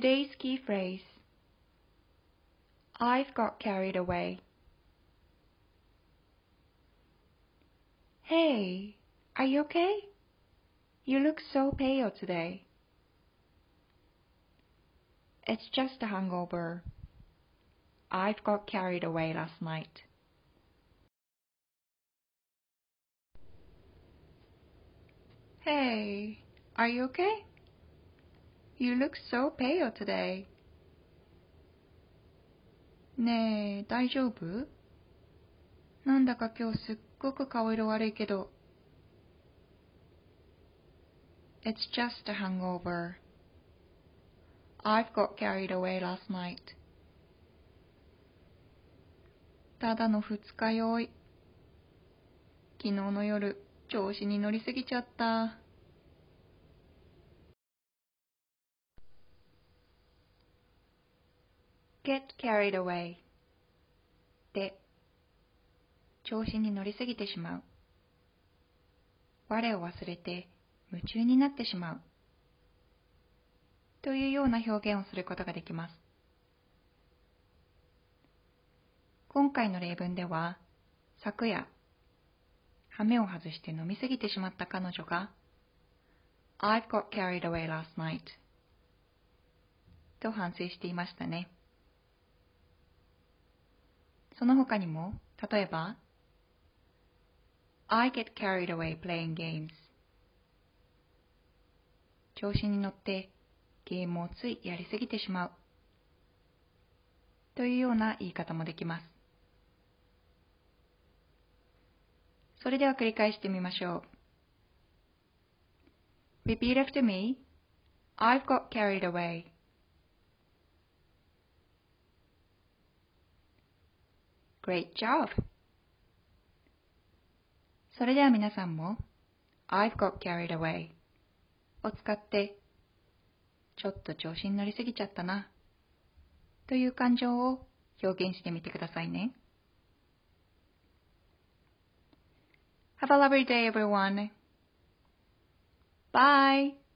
Today's key phrase I've got carried away. Hey, are you okay? You look so pale today. It's just a hangover. I've got carried away last night. Hey, are you okay? You look so pale today. ねえ、大丈夫なんだか今日すっごく顔色悪いけど。It's just a hangover. I've got carried away last night. ただの二日酔い。昨日の夜、調子に乗りすぎちゃった。Get carried away で調子に乗りすぎてしまう。我を忘れて夢中になってしまう。というような表現をすることができます。今回の例文では昨夜羽目を外して飲みすぎてしまった彼女が I've got carried away last night と反省していましたね。その他にも、例えば、I get carried away playing games 調子に乗ってゲームをついやりすぎてしまうというような言い方もできます。それでは繰り返してみましょう。Repeat after me. I've got carried away. Great job! それでは皆さんも I've got carried away を使ってちょっと調子に乗りすぎちゃったなという感情を表現してみてくださいね。Have a lovely day everyone. Bye!